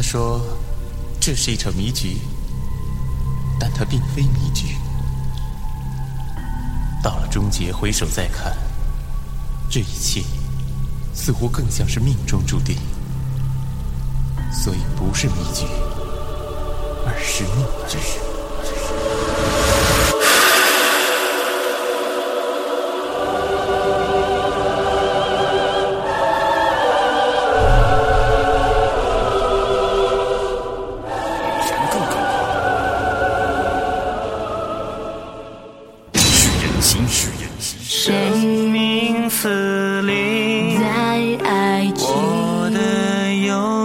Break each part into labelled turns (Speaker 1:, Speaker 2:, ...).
Speaker 1: 他说这是一场迷局但它并非迷局。到了终结回首再看这一切似乎更像是命中注定所以不是迷局而是命局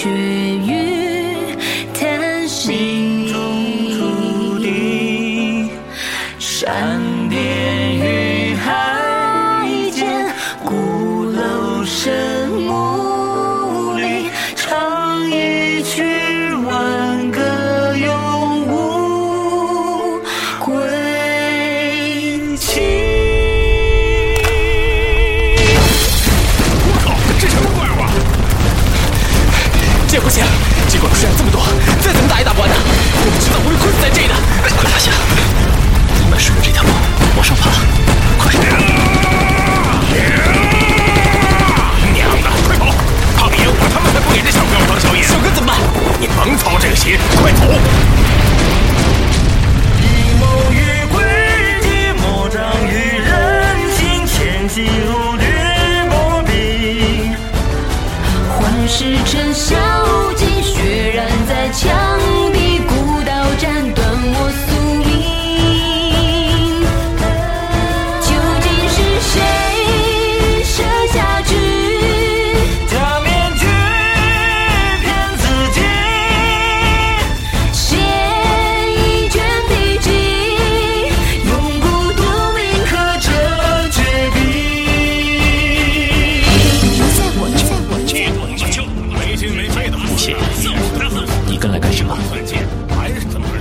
Speaker 2: 是。
Speaker 3: 谢姐你跟来干什么？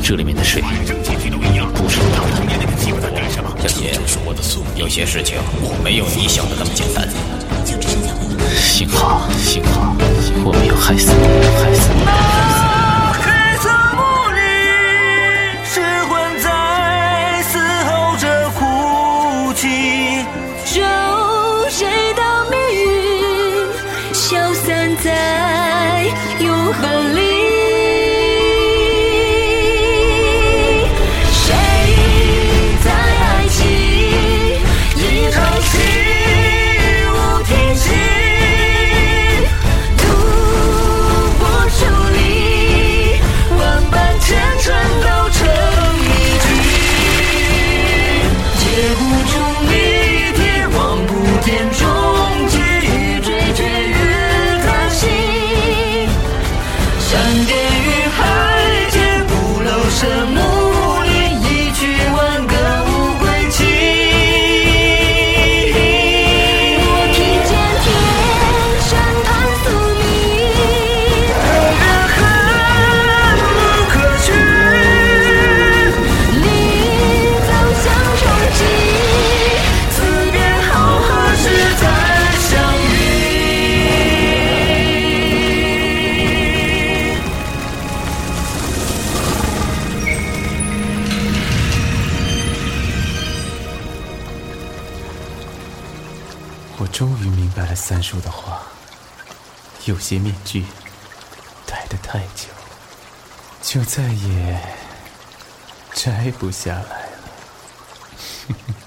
Speaker 3: 这里面的水
Speaker 4: 不
Speaker 3: 是你要
Speaker 4: 的
Speaker 3: 小姐有些事情没有你想的那么简单。幸好幸好我没有害死你害死你。
Speaker 1: 我终于明白了三叔的话，有些面具戴得太久，就再也摘不下来了。